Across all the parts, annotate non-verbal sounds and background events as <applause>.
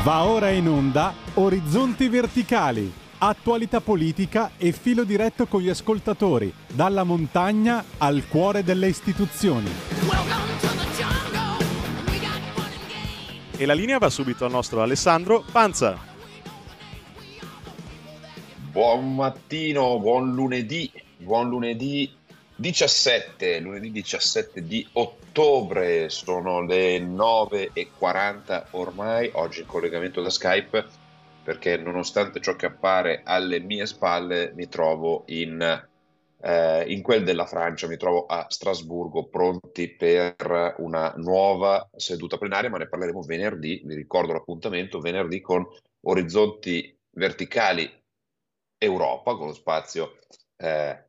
Va ora in onda Orizzonti Verticali, attualità politica e filo diretto con gli ascoltatori, dalla montagna al cuore delle istituzioni. E la linea va subito al nostro Alessandro Panza. Buon mattino, buon lunedì, buon lunedì 17, lunedì 17 di ottobre, sono le 9.40 ormai, oggi in collegamento da Skype, perché nonostante ciò che appare alle mie spalle mi trovo in, eh, in quel della Francia, mi trovo a Strasburgo pronti per una nuova seduta plenaria, ma ne parleremo venerdì, vi ricordo l'appuntamento, venerdì con Orizzonti Verticali Europa, con lo spazio... Eh,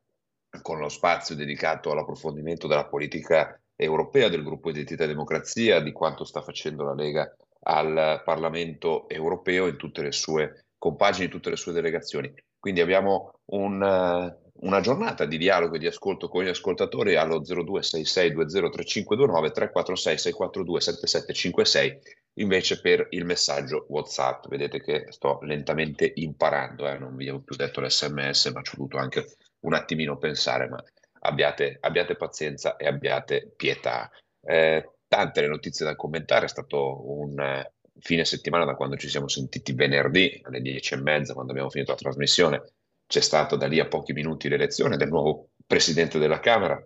con lo spazio dedicato all'approfondimento della politica europea del gruppo Identità e Democrazia, di quanto sta facendo la Lega al Parlamento europeo in tutte le sue compagini, in tutte le sue delegazioni. Quindi abbiamo un, una giornata di dialogo e di ascolto con gli ascoltatori allo 0266203529 346 642 7756 invece per il messaggio WhatsApp. Vedete che sto lentamente imparando, eh? non vi ho più detto l'SMS, ma ci ho dovuto anche un attimino pensare, ma abbiate, abbiate pazienza e abbiate pietà. Eh, tante le notizie da commentare, è stato un eh, fine settimana da quando ci siamo sentiti venerdì alle dieci e mezza, quando abbiamo finito la trasmissione, c'è stata da lì a pochi minuti l'elezione del nuovo presidente della Camera,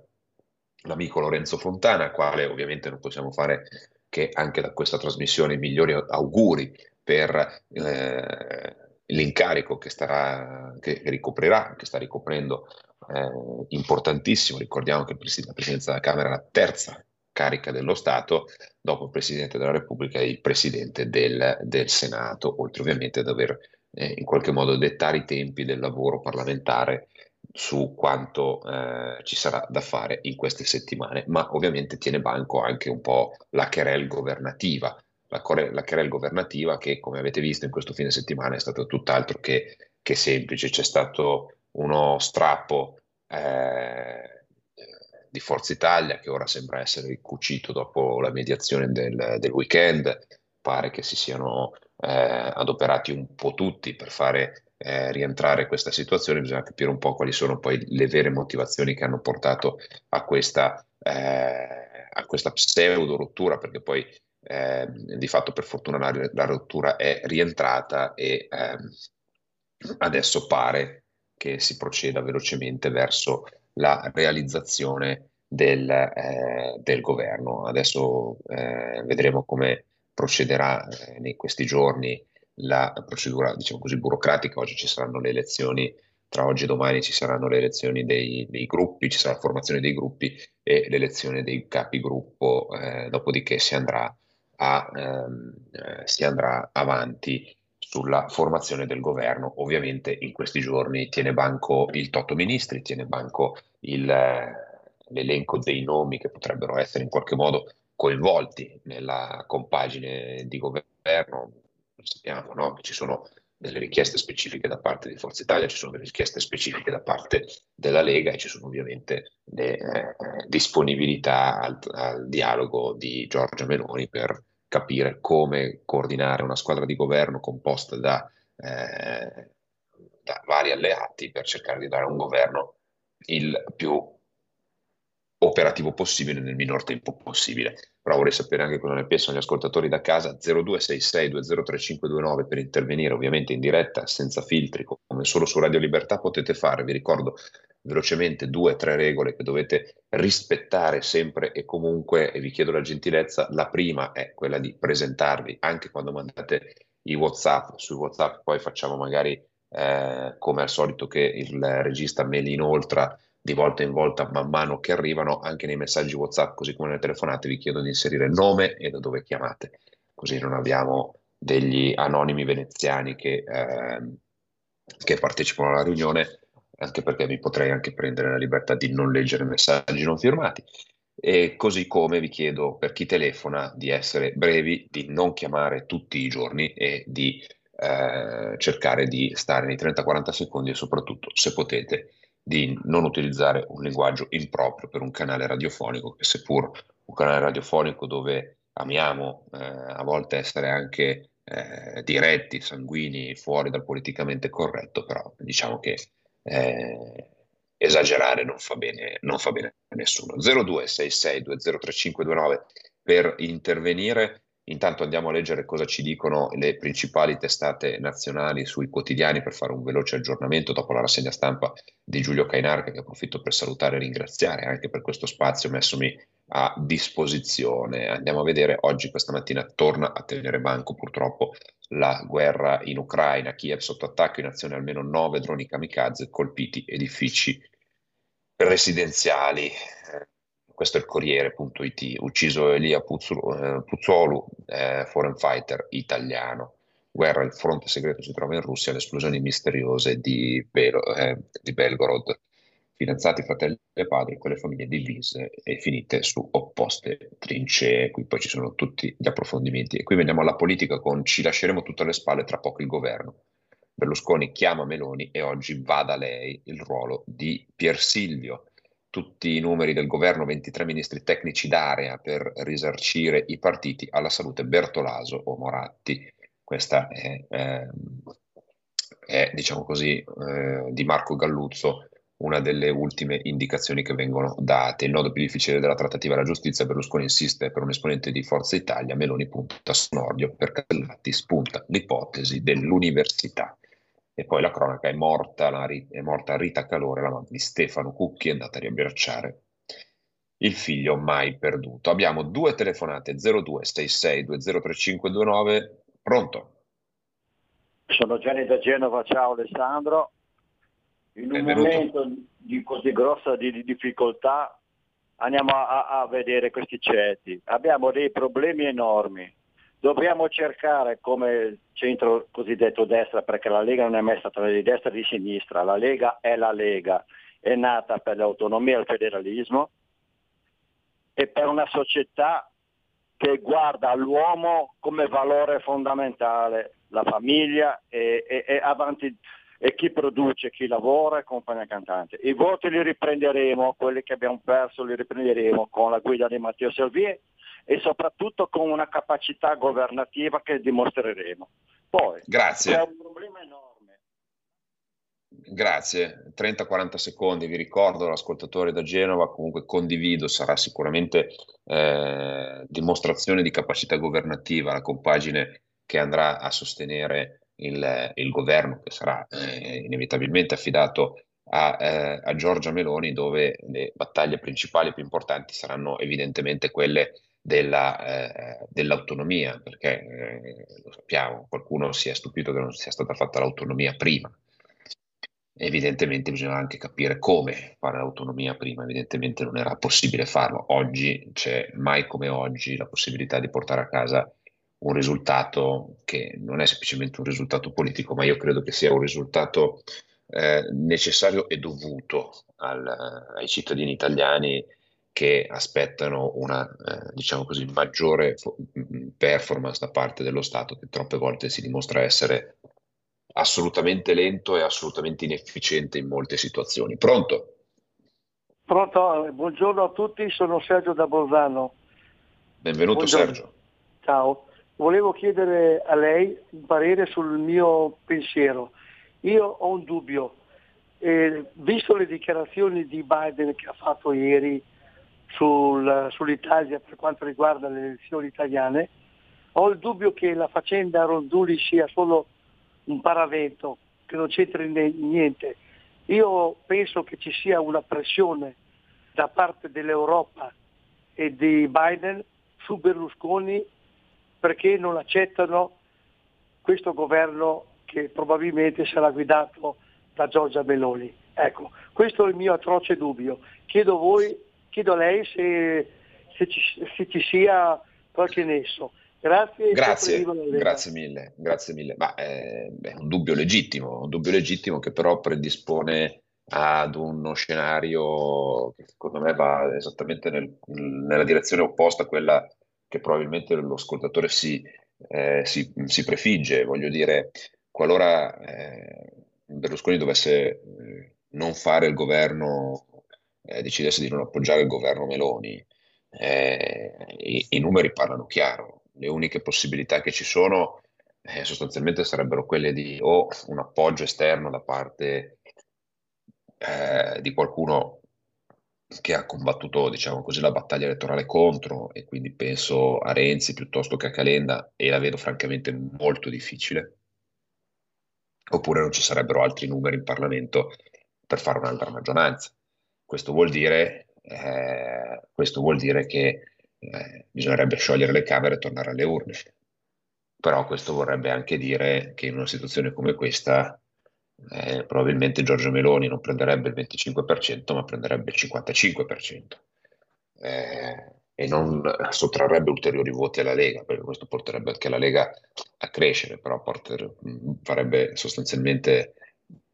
l'amico Lorenzo Fontana, quale ovviamente non possiamo fare che anche da questa trasmissione i migliori auguri per eh, l'incarico che, starà, che ricoprirà, che sta ricoprendo eh, importantissimo. Ricordiamo che la Presidenza della Camera è la terza carica dello Stato, dopo il Presidente della Repubblica e il Presidente del, del Senato, oltre ovviamente ad aver eh, in qualche modo dettare i tempi del lavoro parlamentare su quanto eh, ci sarà da fare in queste settimane, ma ovviamente tiene banco anche un po' la querel governativa, la, la querel governativa che come avete visto in questo fine settimana è stata tutt'altro che, che semplice, c'è stato uno strappo eh, di Forza Italia che ora sembra essere ricucito dopo la mediazione del, del weekend, pare che si siano eh, adoperati un po' tutti per fare eh, rientrare questa situazione, bisogna capire un po' quali sono poi le vere motivazioni che hanno portato a questa, eh, a questa pseudo rottura, perché poi eh, di fatto per fortuna la, la rottura è rientrata e ehm, adesso pare che si proceda velocemente verso la realizzazione del, eh, del governo. Adesso eh, vedremo come procederà eh, in questi giorni la procedura, diciamo così, burocratica. Oggi ci saranno le elezioni, tra oggi e domani ci saranno le elezioni dei, dei gruppi, ci sarà la formazione dei gruppi e l'elezione dei capigruppo, eh, dopodiché si andrà, a, ehm, eh, si andrà avanti sulla formazione del governo. Ovviamente in questi giorni tiene banco il Totto Ministri, tiene banco il, eh, l'elenco dei nomi che potrebbero essere in qualche modo coinvolti nella compagine di governo, sappiamo no? che ci sono delle richieste specifiche da parte di Forza Italia, ci sono delle richieste specifiche da parte della Lega e ci sono ovviamente le eh, disponibilità al, al, dialogo di Giorgia Meloni per capire come coordinare una squadra di governo composta da, eh, da vari alleati per cercare di dare un governo il più operativo possibile nel minor tempo possibile. Però vorrei sapere anche cosa ne pensano gli ascoltatori da casa 0266203529 per intervenire ovviamente in diretta senza filtri come solo su Radio Libertà potete fare. Vi ricordo velocemente due o tre regole che dovete rispettare sempre e comunque e vi chiedo la gentilezza. La prima è quella di presentarvi anche quando mandate i WhatsApp. Su WhatsApp poi facciamo magari eh, come al solito che il regista me li inoltra di volta in volta man mano che arrivano anche nei messaggi WhatsApp, così come nelle telefonate, vi chiedo di inserire nome e da dove chiamate, così non abbiamo degli anonimi veneziani che, eh, che partecipano alla riunione, anche perché mi potrei anche prendere la libertà di non leggere messaggi non firmati. E così come vi chiedo per chi telefona di essere brevi, di non chiamare tutti i giorni e di eh, cercare di stare nei 30-40 secondi e soprattutto, se potete, di non utilizzare un linguaggio improprio per un canale radiofonico, che seppur un canale radiofonico dove amiamo eh, a volte essere anche eh, diretti, sanguigni, fuori dal politicamente corretto, però diciamo che eh, esagerare non fa bene, non fa bene a nessuno. 0266203529 per intervenire. Intanto andiamo a leggere cosa ci dicono le principali testate nazionali sui quotidiani per fare un veloce aggiornamento dopo la rassegna stampa di Giulio Cainarca che approfitto per salutare e ringraziare anche per questo spazio messomi a disposizione. Andiamo a vedere, oggi questa mattina torna a tenere banco purtroppo la guerra in Ucraina, Kiev sotto attacco, in azione almeno nove droni kamikaze colpiti edifici residenziali. Questo è il Corriere.it, ucciso Elia Puzzolu, eh, foreign fighter italiano. Guerra, il fronte segreto si trova in Russia, le esplosioni misteriose di, Belo, eh, di Belgorod fidanzati, fratelli e padri, con le famiglie divise e finite su opposte trincee. Qui poi ci sono tutti gli approfondimenti. E qui veniamo alla politica con ci lasceremo tutte alle spalle tra poco il governo. Berlusconi chiama Meloni e oggi va da lei il ruolo di Pier Silvio. Tutti i numeri del governo, 23 ministri tecnici d'area per risarcire i partiti alla salute Bertolaso o Moratti. Questa è, eh, è diciamo così, eh, di Marco Galluzzo una delle ultime indicazioni che vengono date. Il nodo più difficile della trattativa alla giustizia, Berlusconi insiste per un esponente di Forza Italia, Meloni punta su Nordio, per Casellati spunta l'ipotesi dell'università. E poi la cronaca è morta, la, è morta Rita Calore, la mamma di Stefano Cucchi, è andata a riabbracciare il figlio mai perduto. Abbiamo due telefonate 0266 203529. Pronto? Sono Gianni da Genova, ciao Alessandro. In un Benvenuto. momento di così grossa di, di difficoltà andiamo a, a, vedere questi ceti. Abbiamo dei problemi enormi. Dobbiamo cercare come centro cosiddetto destra, perché la Lega non è mai stata di destra e di sinistra, la Lega è la Lega, è nata per l'autonomia e il federalismo e per una società che guarda l'uomo come valore fondamentale, la famiglia e, e, e avanti e chi produce, chi lavora e compagnia cantante. I voti li riprenderemo, quelli che abbiamo perso li riprenderemo con la guida di Matteo Servier e soprattutto con una capacità governativa che dimostreremo. Poi Grazie. c'è un problema enorme. Grazie, 30-40 secondi, vi ricordo l'ascoltatore da Genova, comunque condivido, sarà sicuramente eh, dimostrazione di capacità governativa la compagine che andrà a sostenere il, il governo che sarà eh, inevitabilmente affidato a, eh, a, Giorgia Meloni, dove le battaglie principali più importanti saranno evidentemente quelle della, eh, dell'autonomia, perché eh, lo sappiamo, qualcuno si è stupito che non sia stata fatta l'autonomia prima. Evidentemente bisogna anche capire come fare l'autonomia prima, evidentemente non era possibile farlo. Oggi c'è mai come oggi la possibilità di portare a casa un risultato che non è semplicemente un risultato politico, ma io credo che sia un risultato eh, necessario e dovuto al, ai cittadini italiani che aspettano una eh, diciamo così, maggiore performance da parte dello Stato che troppe volte si dimostra essere assolutamente lento e assolutamente inefficiente in molte situazioni. Pronto? Pronto, buongiorno a tutti, sono Sergio da Bolzano. Benvenuto buongiorno. Sergio. Ciao volevo chiedere a lei un parere sul mio pensiero. Io ho un dubbio, eh, visto le dichiarazioni di Biden che ha fatto ieri sul, sull'Italia per quanto riguarda le elezioni italiane, ho il dubbio che la faccenda Ronduli sia solo un paravento, che non c'entri niente. Io penso che ci sia una pressione da parte dell'Europa e di Biden su Berlusconi perché non accettano questo governo che probabilmente sarà guidato da Giorgia Meloni. Ecco, questo è il mio atroce dubbio. Chiedo, voi, chiedo a lei se, se, ci, se ci sia qualche nesso. Grazie, grazie, grazie mille, grazie mille. Ma è, è, un dubbio legittimo, un dubbio legittimo che però predispone ad uno scenario che secondo me va esattamente nel, nella direzione opposta a quella che probabilmente lo ascoltatore si, eh, si, si prefigge, voglio dire, qualora eh, Berlusconi dovesse eh, non fare il governo, eh, decidesse di non appoggiare il governo Meloni, eh, i, i, numeri parlano chiaro, le uniche possibilità che ci sono eh, sostanzialmente sarebbero quelle di o un appoggio esterno da parte eh, di qualcuno che ha combattuto, diciamo così, la battaglia elettorale contro, e quindi penso a Renzi piuttosto che a Calenda, e la vedo francamente molto difficile. Oppure non ci sarebbero altri numeri in Parlamento per fare un'altra maggioranza. Questo vuol dire, eh, questo vuol dire che eh, bisognerebbe sciogliere le Camere e tornare alle urne. Però questo vorrebbe anche dire che in una situazione come questa eh, probabilmente Giorgio Meloni non prenderebbe il 25%, ma prenderebbe il 55%. Eh, e non sottrarrebbe ulteriori voti alla Lega, perché questo porterebbe anche la Lega a crescere, però porter, farebbe sostanzialmente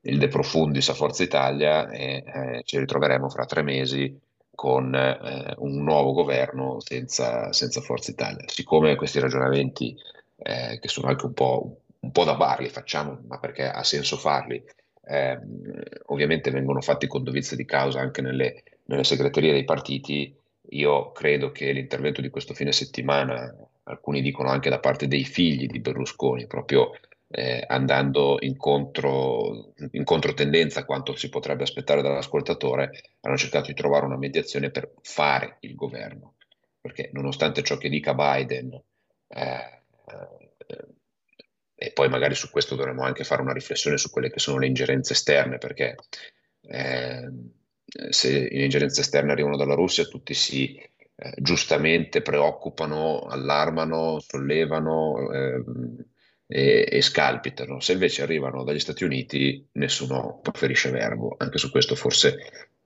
il de profundis a Forza Italia e eh, ci ritroveremo fra tre mesi con eh, un nuovo governo senza, senza, Forza Italia. Siccome questi ragionamenti, eh, che sono anche un po', un po' da bar, li facciamo, ma perché ha senso farli, eh, ovviamente vengono fatti con dovizia di causa anche nelle, nelle segreterie dei partiti, io credo che l'intervento di questo fine settimana, alcuni dicono anche da parte dei figli di Berlusconi, proprio eh, andando in, contro, in controtendenza a quanto si potrebbe aspettare dall'ascoltatore, hanno cercato di trovare una mediazione per fare il governo. Perché nonostante ciò che dica Biden, eh, eh, e poi magari su questo dovremmo anche fare una riflessione su quelle che sono le ingerenze esterne, perché eh, se le ingerenze esterne arrivano dalla Russia tutti si eh, giustamente preoccupano, allarmano, sollevano eh, e, e, scalpitano. Se invece arrivano dagli Stati Uniti nessuno preferisce verbo, anche su questo forse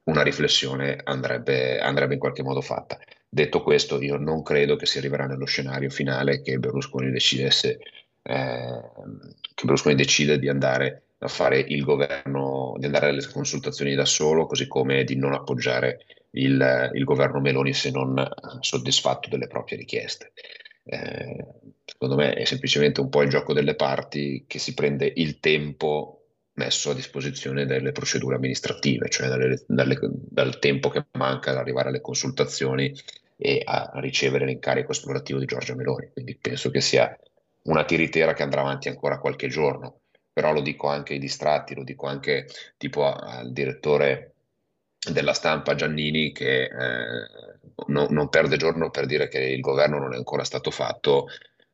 una riflessione andrebbe, andrebbe in qualche modo fatta. Detto questo, io non credo che si arriverà nello scenario finale che Berlusconi decidesse, eh, che Berlusconi decida di andare a fare il governo, di andare alle consultazioni da solo, così come di non appoggiare il, il governo Meloni se non soddisfatto delle proprie richieste. Eh, secondo me è semplicemente un po' il gioco delle parti che si prende il tempo messo a disposizione delle procedure amministrative, cioè dalle, dalle, dal tempo che manca ad arrivare alle consultazioni e a ricevere l'incarico esplorativo di Giorgia Meloni. Quindi penso che sia una tiritera che andrà avanti ancora qualche giorno però lo dico anche ai distratti, lo dico anche tipo al direttore della stampa Giannini che eh, no, non perde giorno per dire che il governo non è ancora stato fatto.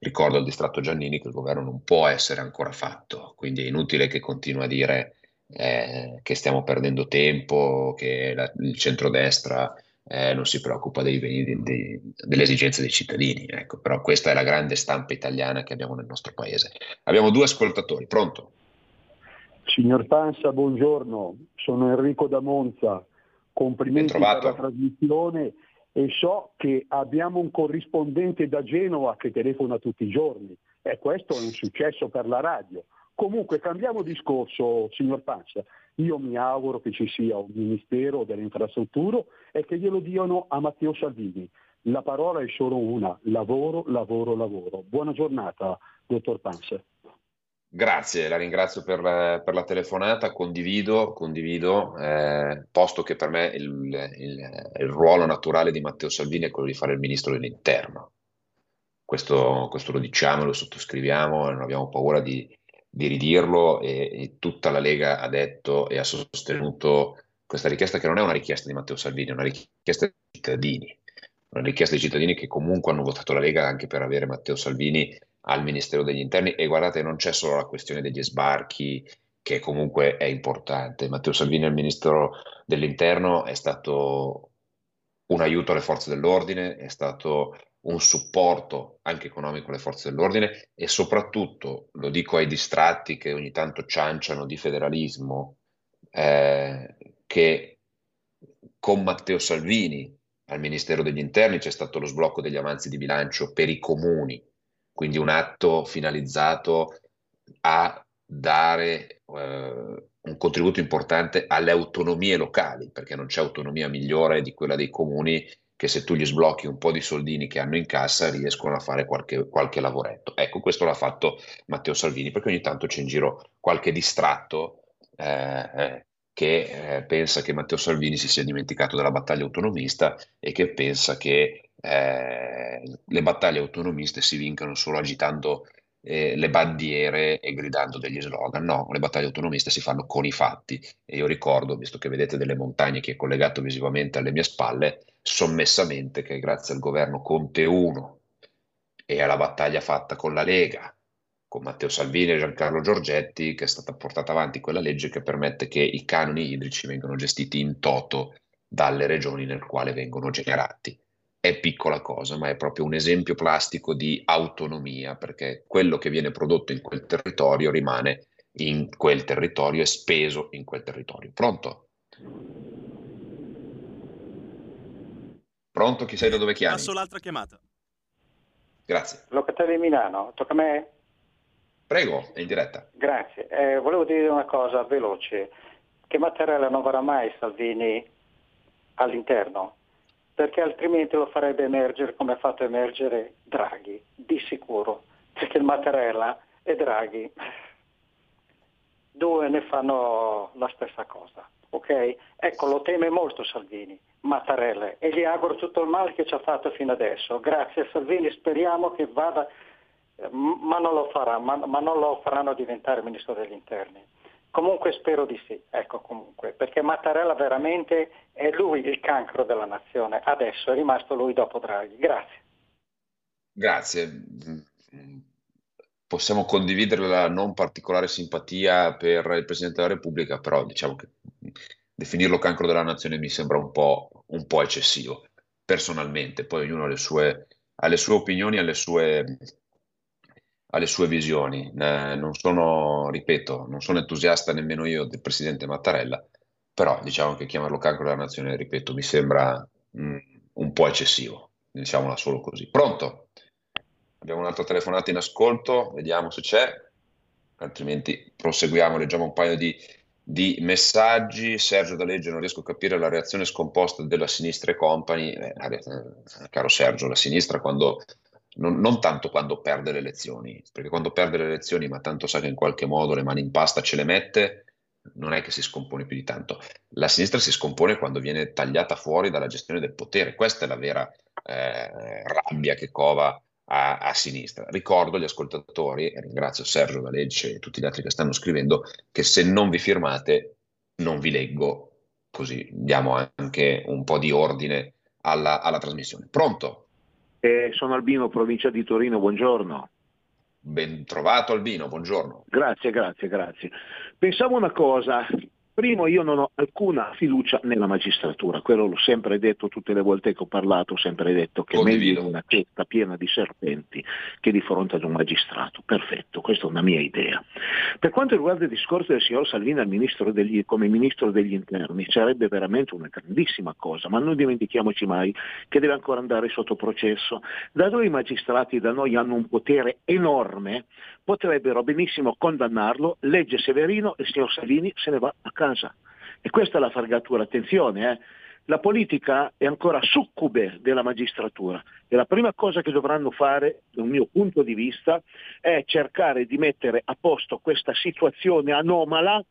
Ricordo al distratto Giannini che il governo non può essere ancora fatto, quindi è inutile che continui a dire eh, che stiamo perdendo tempo, che la, il centrodestra eh, non si preoccupa dei, dei, dei, delle esigenze dei cittadini. Ecco, però questa è la grande stampa italiana che abbiamo nel nostro paese. Abbiamo due ascoltatori, pronto? Signor Pansa, buongiorno, sono Enrico da Monza, complimenti per la trasmissione e so che abbiamo un corrispondente da Genova che telefona tutti i giorni e questo è un successo per la radio. Comunque cambiamo discorso, signor Pansa. Io mi auguro che ci sia un Ministero delle Infrastrutture e che glielo diano a Matteo Salvini. La parola è solo una, lavoro, lavoro, lavoro. Buona giornata, dottor Panse. Grazie, la ringrazio per, per, la telefonata, condivido, condivido eh, posto che per me il, il, il, ruolo naturale di Matteo Salvini è quello di fare il ministro dell'interno. Questo, questo lo diciamo, lo sottoscriviamo, non abbiamo paura di, di ridirlo e, e, tutta la Lega ha detto e ha sostenuto questa richiesta che non è una richiesta di Matteo Salvini, è una richiesta dei cittadini, una richiesta dei cittadini che comunque hanno votato la Lega anche per avere Matteo Salvini al Ministero degli Interni. E guardate non c'è solo la questione degli sbarchi che comunque è importante, Matteo Salvini al Ministero dell'Interno è stato un aiuto alle forze dell'ordine, è stato un supporto anche economico alle forze dell'ordine e soprattutto, lo dico ai distratti che ogni tanto cianciano di federalismo, eh, che con Matteo Salvini al Ministero degli Interni c'è stato lo sblocco degli avanzi di bilancio per i comuni, quindi un atto finalizzato a dare eh, un contributo importante alle autonomie locali, perché non c'è autonomia migliore di quella dei comuni che se tu gli sblocchi un po' di soldini che hanno in cassa riescono a fare qualche, qualche lavoretto. Ecco, questo l'ha fatto Matteo Salvini, perché ogni tanto c'è in giro qualche distratto eh, eh, che eh, pensa che Matteo Salvini si sia dimenticato della battaglia autonomista e che pensa che eh, le battaglie autonomiste si vincano solo agitando eh, le bandiere e gridando degli slogan. No, le battaglie autonomiste si fanno con i fatti. E io ricordo, visto che vedete delle montagne che è collegato visivamente alle mie spalle, sommessamente che grazie al governo Conte 1 e alla battaglia fatta con la Lega, con Matteo Salvini e Giancarlo Giorgetti, che è stata portata avanti quella legge che permette che i canoni idrici vengano gestiti in toto dalle regioni nel quale vengono generati è piccola cosa, ma è proprio un esempio plastico di autonomia, perché quello che viene prodotto in quel territorio rimane in quel territorio e speso in quel territorio. Pronto? Pronto? Chi sei da dove chiami? Passo l'altra chiamata. Grazie. Locatelli Milano, tocca a me? Prego, è in diretta. Grazie. Eh, volevo dire una cosa veloce. Che Mattarella non vorrà mai Salvini all'interno? Perché altrimenti lo farebbe emergere come ha fatto emergere Draghi, di sicuro, perché il Mattarella e Draghi due ne fanno la stessa cosa. ok? Ecco, lo teme molto Salvini, Mattarella, e gli auguro tutto il male che ci ha fatto fino adesso. Grazie a Salvini, speriamo che vada, ma non lo farà, ma, ma non lo faranno diventare ministro degli interni. Comunque spero di sì, ecco comunque, perché Mattarella veramente è lui il cancro della nazione, adesso è rimasto lui dopo Draghi. Grazie. Grazie. Possiamo condividere la non particolare simpatia per il Presidente della Repubblica, però diciamo che definirlo cancro della nazione mi sembra un po', un po eccessivo, personalmente, poi ognuno ha le sue, ha le sue opinioni, ha le sue alle sue visioni. Eh, non sono, ripeto, non sono entusiasta nemmeno io del presidente Mattarella, però diciamo che chiamarlo cancro della nazione, ripeto, mi sembra mh, mm, un po' eccessivo, diciamola solo così. Pronto? Abbiamo un'altra telefonata in ascolto, vediamo se c'è, altrimenti proseguiamo, leggiamo un paio di, di messaggi. Sergio da legge, non riesco a capire la reazione scomposta della sinistra e company. Eh, eh caro Sergio, la sinistra quando non, non, tanto quando perde le elezioni, perché quando perde le elezioni, ma tanto sa che in qualche modo le mani in pasta ce le mette, non è che si scompone più di tanto. La sinistra si scompone quando viene tagliata fuori dalla gestione del potere. Questa è la vera eh, rabbia che cova a, a, sinistra. Ricordo agli ascoltatori, e ringrazio Sergio Valegge e tutti gli altri che stanno scrivendo, che se non vi firmate non vi leggo, così diamo anche un po' di ordine alla, alla trasmissione. Pronto? Eh, sono Albino, provincia di Torino, buongiorno. Ben trovato Albino, buongiorno. Grazie, grazie, grazie. Pensavo una cosa, Primo, io non ho alcuna fiducia nella magistratura, quello l'ho sempre detto tutte le volte che ho parlato, ho sempre detto che Condivido. meglio una cesta piena di serpenti che di fronte ad un magistrato. Perfetto, questa è una mia idea. Per quanto riguarda il discorso del signor Salvini ministro degli, come ministro degli interni, sarebbe veramente una grandissima cosa, ma non dimentichiamoci mai che deve ancora andare sotto processo. Da noi i magistrati da noi hanno un potere enorme, potrebbero benissimo condannarlo, legge Severino e il signor Salvini se ne va a casa. E questa è la fargatura, attenzione, eh. la politica è ancora succube della magistratura e la prima cosa che dovranno fare, dal mio punto di vista, è cercare di mettere a posto questa situazione anomala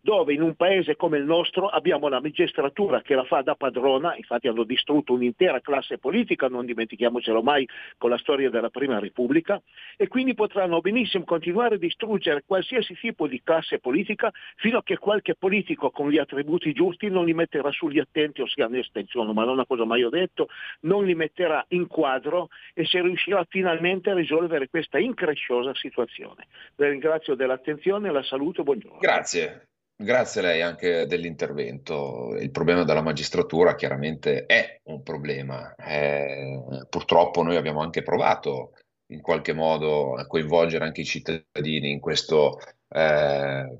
dove in un paese come il nostro abbiamo la magistratura che la fa da padrona, infatti hanno distrutto un'intera classe politica, non dimentichiamocelo mai con la storia della Prima Repubblica, e quindi potranno benissimo continuare a distruggere qualsiasi tipo di classe politica fino a che qualche politico con gli attributi giusti non li metterà sugli attenti, ossia nell'estensione, ma non una cosa mai ho detto, non li metterà in quadro e si riuscirà finalmente a risolvere questa incresciosa situazione. Vi ringrazio dell'attenzione e la saluto, buongiorno. Grazie. Grazie a lei anche dell'intervento. Il problema della magistratura chiaramente è un problema. Eh, purtroppo noi abbiamo anche provato in qualche modo a coinvolgere anche i cittadini in questo, eh,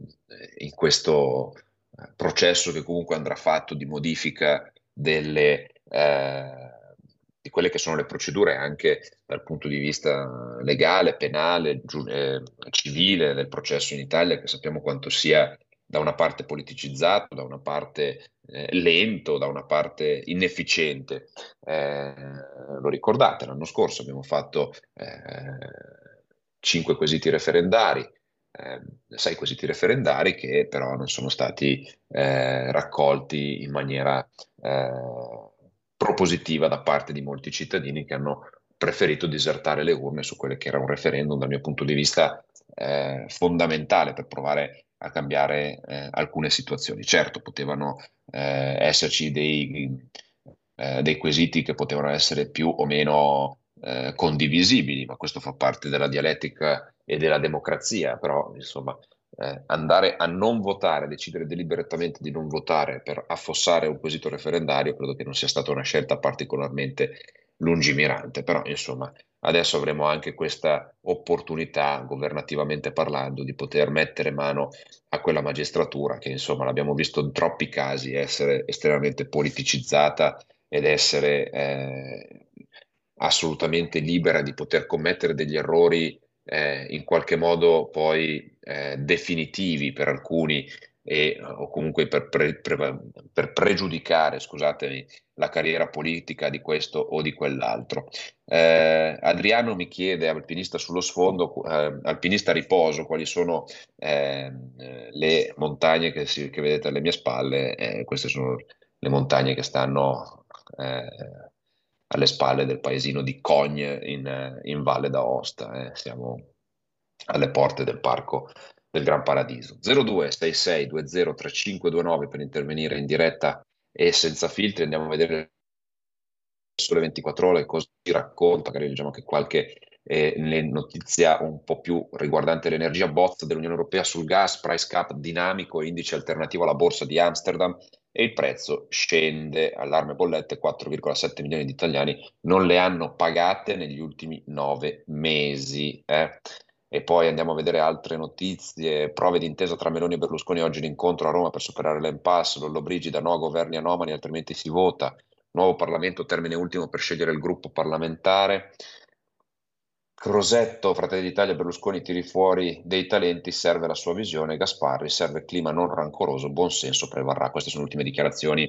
in questo processo che comunque andrà fatto di modifica delle, eh, di quelle che sono le procedure anche dal punto di vista legale, penale, giu- eh, civile del processo in Italia, che sappiamo quanto sia da una parte politicizzato, da una parte eh, lento, da una parte inefficiente. Eh, lo ricordate, l'anno scorso abbiamo fatto eh, cinque quesiti referendari, eh, sei quesiti referendari che però non sono stati eh, raccolti in maniera propositiva da parte di molti cittadini che hanno preferito disertare le urne su quelle che era un referendum dal mio punto di vista eh, fondamentale per provare a cambiare eh, alcune situazioni. Certo, potevano eh, esserci dei, eh, dei, quesiti che potevano essere più o meno eh, condivisibili, ma questo fa parte della dialettica e della democrazia, però insomma eh, andare a non votare, decidere deliberatamente di non votare per affossare un quesito referendario, credo che non sia stata una scelta particolarmente lungimirante, però insomma adesso avremo anche questa opportunità, governativamente parlando, di poter mettere mano a quella magistratura che insomma l'abbiamo visto in troppi casi essere estremamente politicizzata ed essere eh, assolutamente libera di poter commettere degli errori eh, in qualche modo poi eh, definitivi per alcuni e, o comunque per, pre, pre, per, pregiudicare, scusatemi, la carriera politica di questo o di quell'altro. Eh, Adriano mi chiede, alpinista sullo sfondo, eh, alpinista a riposo, quali sono eh, le montagne che, si, che, vedete alle mie spalle. Eh, queste sono le montagne che stanno eh, alle spalle del paesino di Cogne in, in Valle d'Aosta. Eh. Siamo alle porte del parco del Gran Paradiso. 0266203529 per intervenire in diretta e senza filtri. Andiamo a vedere sulle 24 ore cosa ci racconta, magari leggiamo anche qualche eh, notizia un po' più riguardante l'energia bozza dell'Unione Europea sul gas, price cap dinamico, indice alternativo alla borsa di Amsterdam e il prezzo scende, allarme bollette, 4,7 milioni di italiani non le hanno pagate negli ultimi nove mesi. Eh. E poi andiamo a vedere altre notizie, prove d'intesa tra Meloni e Berlusconi oggi l'incontro a Roma per superare l'impasse, Lollobrigida no governi anomali altrimenti si vota, nuovo Parlamento, termine ultimo per scegliere il gruppo parlamentare. Crosetto, Fratelli d'Italia, Berlusconi tiri fuori dei talenti, serve la sua visione, Gasparri serve clima non rancoroso, buon senso prevarrà. Queste sono le ultime dichiarazioni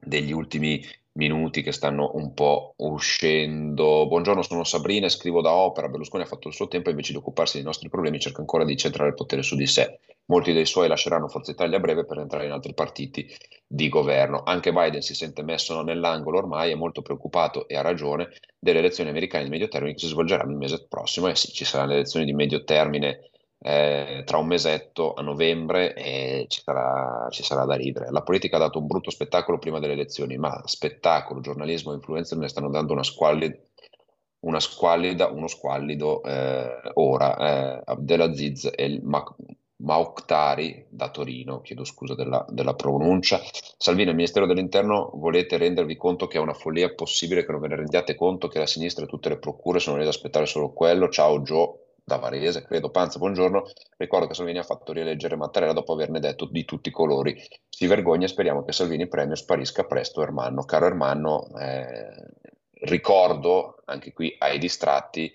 degli ultimi minuti che stanno un po' uscendo. Buongiorno, sono Sabrina e scrivo da opera. Berlusconi ha fatto il suo tempo e invece di occuparsi dei nostri problemi cerca ancora di centrare il potere su di sé. Molti dei suoi lasceranno Forza Italia a breve per entrare in altri partiti di governo. Anche Biden si sente messo nell'angolo ormai, è molto preoccupato e ha ragione delle elezioni americane di medio termine che si svolgeranno il mese prossimo. E sì, ci saranno le elezioni di medio termine eh, tra un mesetto a novembre e ci sarà, ci sarà, da ridere. La politica ha dato un brutto spettacolo prima delle elezioni, ma spettacolo, giornalismo e influencer ne stanno dando una squallida, una squallida uno squallido eh, ora. Eh, Abdelaziz e il Mac- Mauktari da Torino, chiedo scusa della, della pronuncia. Salvini, il Ministero dell'Interno, volete rendervi conto che è una follia possibile che non ve ne rendiate conto che la sinistra e tutte le procure sono lì ad aspettare solo quello? Ciao Joe, da Varese, credo, Panza, buongiorno. Ricordo che Salvini ha fatto rieleggere Mattarella dopo averne detto di tutti i colori. Si vergogna e speriamo che Salvini premio sparisca presto Ermanno. Caro Ermanno, eh, ricordo anche qui ai distratti,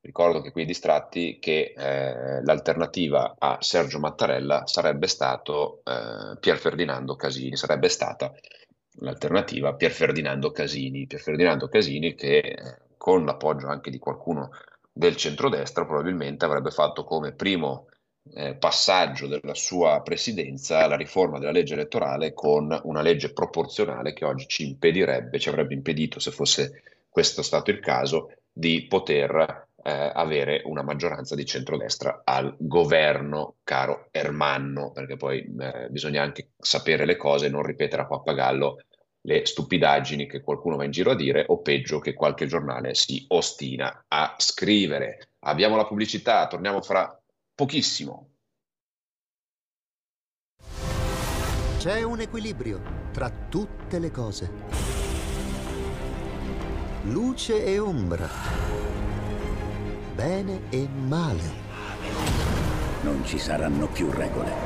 ricordo che qui ai distratti che eh, l'alternativa a Sergio Mattarella sarebbe stato eh, Pier Ferdinando Casini, sarebbe stata l'alternativa Pier Ferdinando Casini, Pier Ferdinando Casini che eh, con l'appoggio anche di qualcuno del centrodestra probabilmente avrebbe fatto come primo eh, passaggio della sua presidenza la riforma della legge elettorale con una legge proporzionale che oggi ci impedirebbe, ci avrebbe impedito, se fosse questo stato il caso, di poter eh, avere una maggioranza di centrodestra al governo, caro Ermanno, perché poi eh, bisogna anche sapere le cose e non ripetere a pappagallo le stupidaggini che qualcuno va in giro a dire o peggio che qualche giornale si ostina a scrivere. Abbiamo la pubblicità, torniamo fra pochissimo. C'è un equilibrio tra tutte le cose. Luce e ombra. Bene e male. Non ci saranno più regole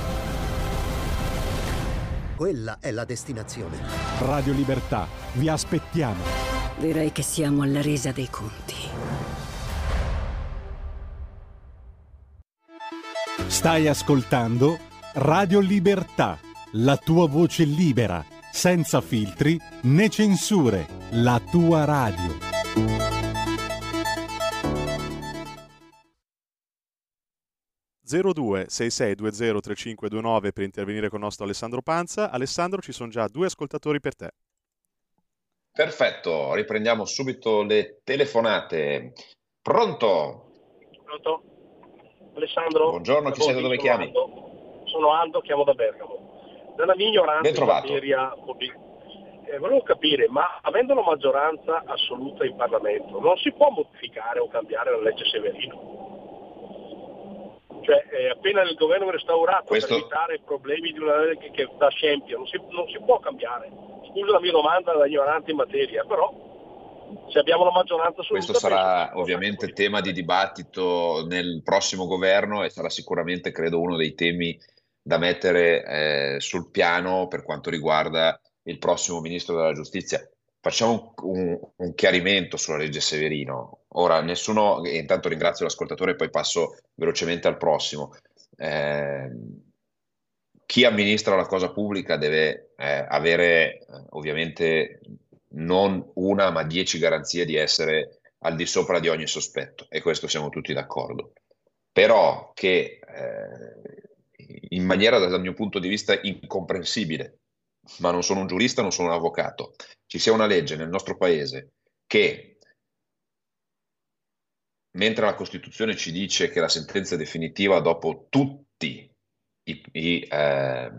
quella è la destinazione. Radio Libertà, vi aspettiamo. Direi che siamo alla resa dei conti. Stai ascoltando Radio Libertà, la tua voce libera, senza filtri né censure, la tua radio. ...02 6620 3529 per intervenire con il nostro Alessandro Panza. Alessandro, ci sono già due ascoltatori per te. Perfetto, riprendiamo subito le telefonate. Pronto? Pronto? Alessandro? Buongiorno, chi sei da dove chiami? Aldo. Sono Aldo, chiamo da Bergamo. Nella mia ignoranza in materia eh, volevo capire, ma avendo la maggioranza assoluta in Parlamento, non si può modificare o cambiare la legge Severino? Cioè, eh, appena il governo è restaurato Questo... per evitare i problemi di una che, che da scempio, non si, non si può cambiare scusa la mia domanda da ignorante in materia, però se abbiamo la maggioranza assoluta... Questo sarà ovviamente tema di dibattito nel prossimo governo e sarà sicuramente, credo, uno dei temi da mettere eh, sul piano per quanto riguarda il prossimo ministro della giustizia. Facciamo un, un, chiarimento sulla legge Severino. Ora, nessuno, intanto ringrazio l'ascoltatore e poi passo velocemente al prossimo. Eh, chi amministra la cosa pubblica deve eh, avere eh, ovviamente non una ma dieci garanzie di essere al di sopra di ogni sospetto e questo siamo tutti d'accordo. Però che eh, in maniera dal mio punto di vista incomprensibile, ma non sono un giurista, non sono un avvocato, ci sia una legge nel nostro paese che mentre la Costituzione ci dice che la sentenza è definitiva dopo tutti i, i, eh,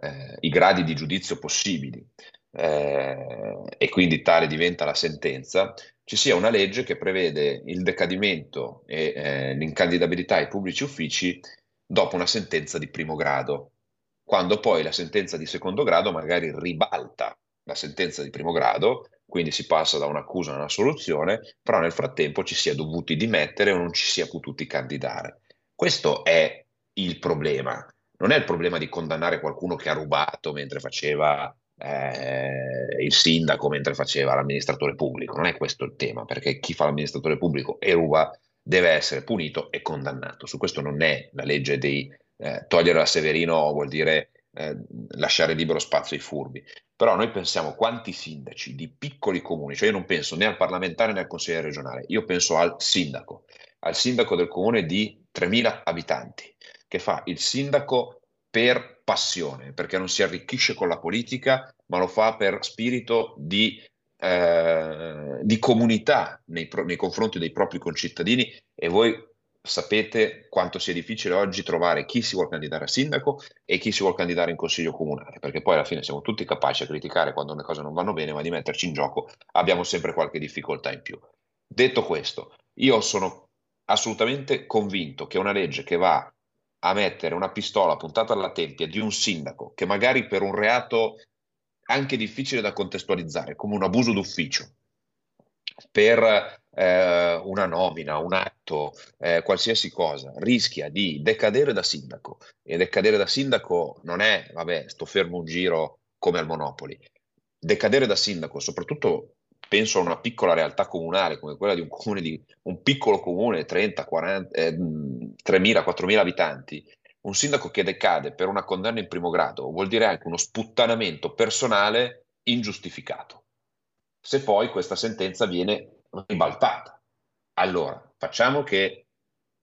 eh, i gradi di giudizio possibili eh, e quindi tale diventa la sentenza, ci sia una legge che prevede il decadimento e eh, l'incandidabilità ai pubblici uffici dopo una sentenza di primo grado, quando poi la sentenza di secondo grado magari ribalta la sentenza di primo grado, quindi si passa da un'accusa a una soluzione, però nel frattempo ci si è dovuti dimettere o non ci si è potuti candidare. Questo è il problema. Non è il problema di condannare qualcuno che ha rubato mentre faceva eh, il sindaco, mentre faceva l'amministratore pubblico. Non è questo il tema, perché chi fa l'amministratore pubblico e ruba deve essere punito e condannato. Su questo non è la legge di eh, togliere la Severino vuol dire eh, lasciare libero spazio ai furbi. Però noi pensiamo quanti sindaci di piccoli comuni, cioè io non penso né al parlamentare né al consigliere regionale, io penso al sindaco, al sindaco del comune di 3.000 abitanti che fa il sindaco per passione, perché non si arricchisce con la politica, ma lo fa per spirito di, eh, di comunità nei, nei confronti dei propri concittadini e voi sapete quanto sia difficile oggi trovare chi si vuole candidare a sindaco e chi si vuole candidare in consiglio comunale, perché poi alla fine siamo tutti capaci a criticare quando le cose non vanno bene, ma di metterci in gioco abbiamo sempre qualche difficoltà in più. Detto questo, io sono assolutamente convinto che una legge che va a mettere una pistola puntata alla tempia di un sindaco che magari per un reato anche difficile da contestualizzare, come un abuso d'ufficio, per eh, una nomina, un atto, eh, qualsiasi cosa, rischia di decadere da sindaco. E decadere da sindaco non è, vabbè, sto fermo un giro come al Monopoli. Decadere da sindaco, soprattutto penso a una piccola realtà comunale come quella di un comune di un piccolo comune, 30, 40, eh, 3.000, 4.000 abitanti, un sindaco che decade per una condanna in primo grado vuol dire anche uno sputtanamento personale ingiustificato. Se poi questa sentenza viene ribaltata. Allora, facciamo che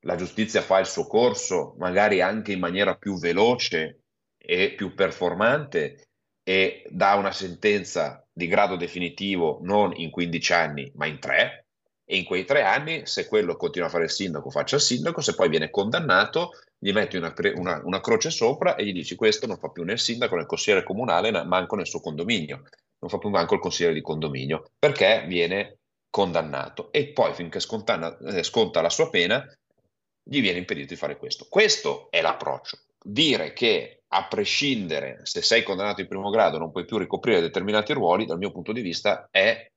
la giustizia fa il suo corso, magari anche in maniera più veloce e più performante e dà una sentenza di grado definitivo non in 15 anni ma in 3 e in quei tre anni se quello continua a fare il sindaco faccia il sindaco, se poi viene condannato gli metti una, una, una croce sopra e gli dici questo non fa più né il sindaco né il consigliere comunale manco nel suo condominio, non fa più manco il consigliere di condominio. Perché viene condannato e poi finché sconta, eh, sconta la sua pena gli viene impedito di fare questo. Questo è l'approccio. Dire che a prescindere se sei condannato in primo grado non puoi più ricoprire determinati ruoli, dal mio punto di vista è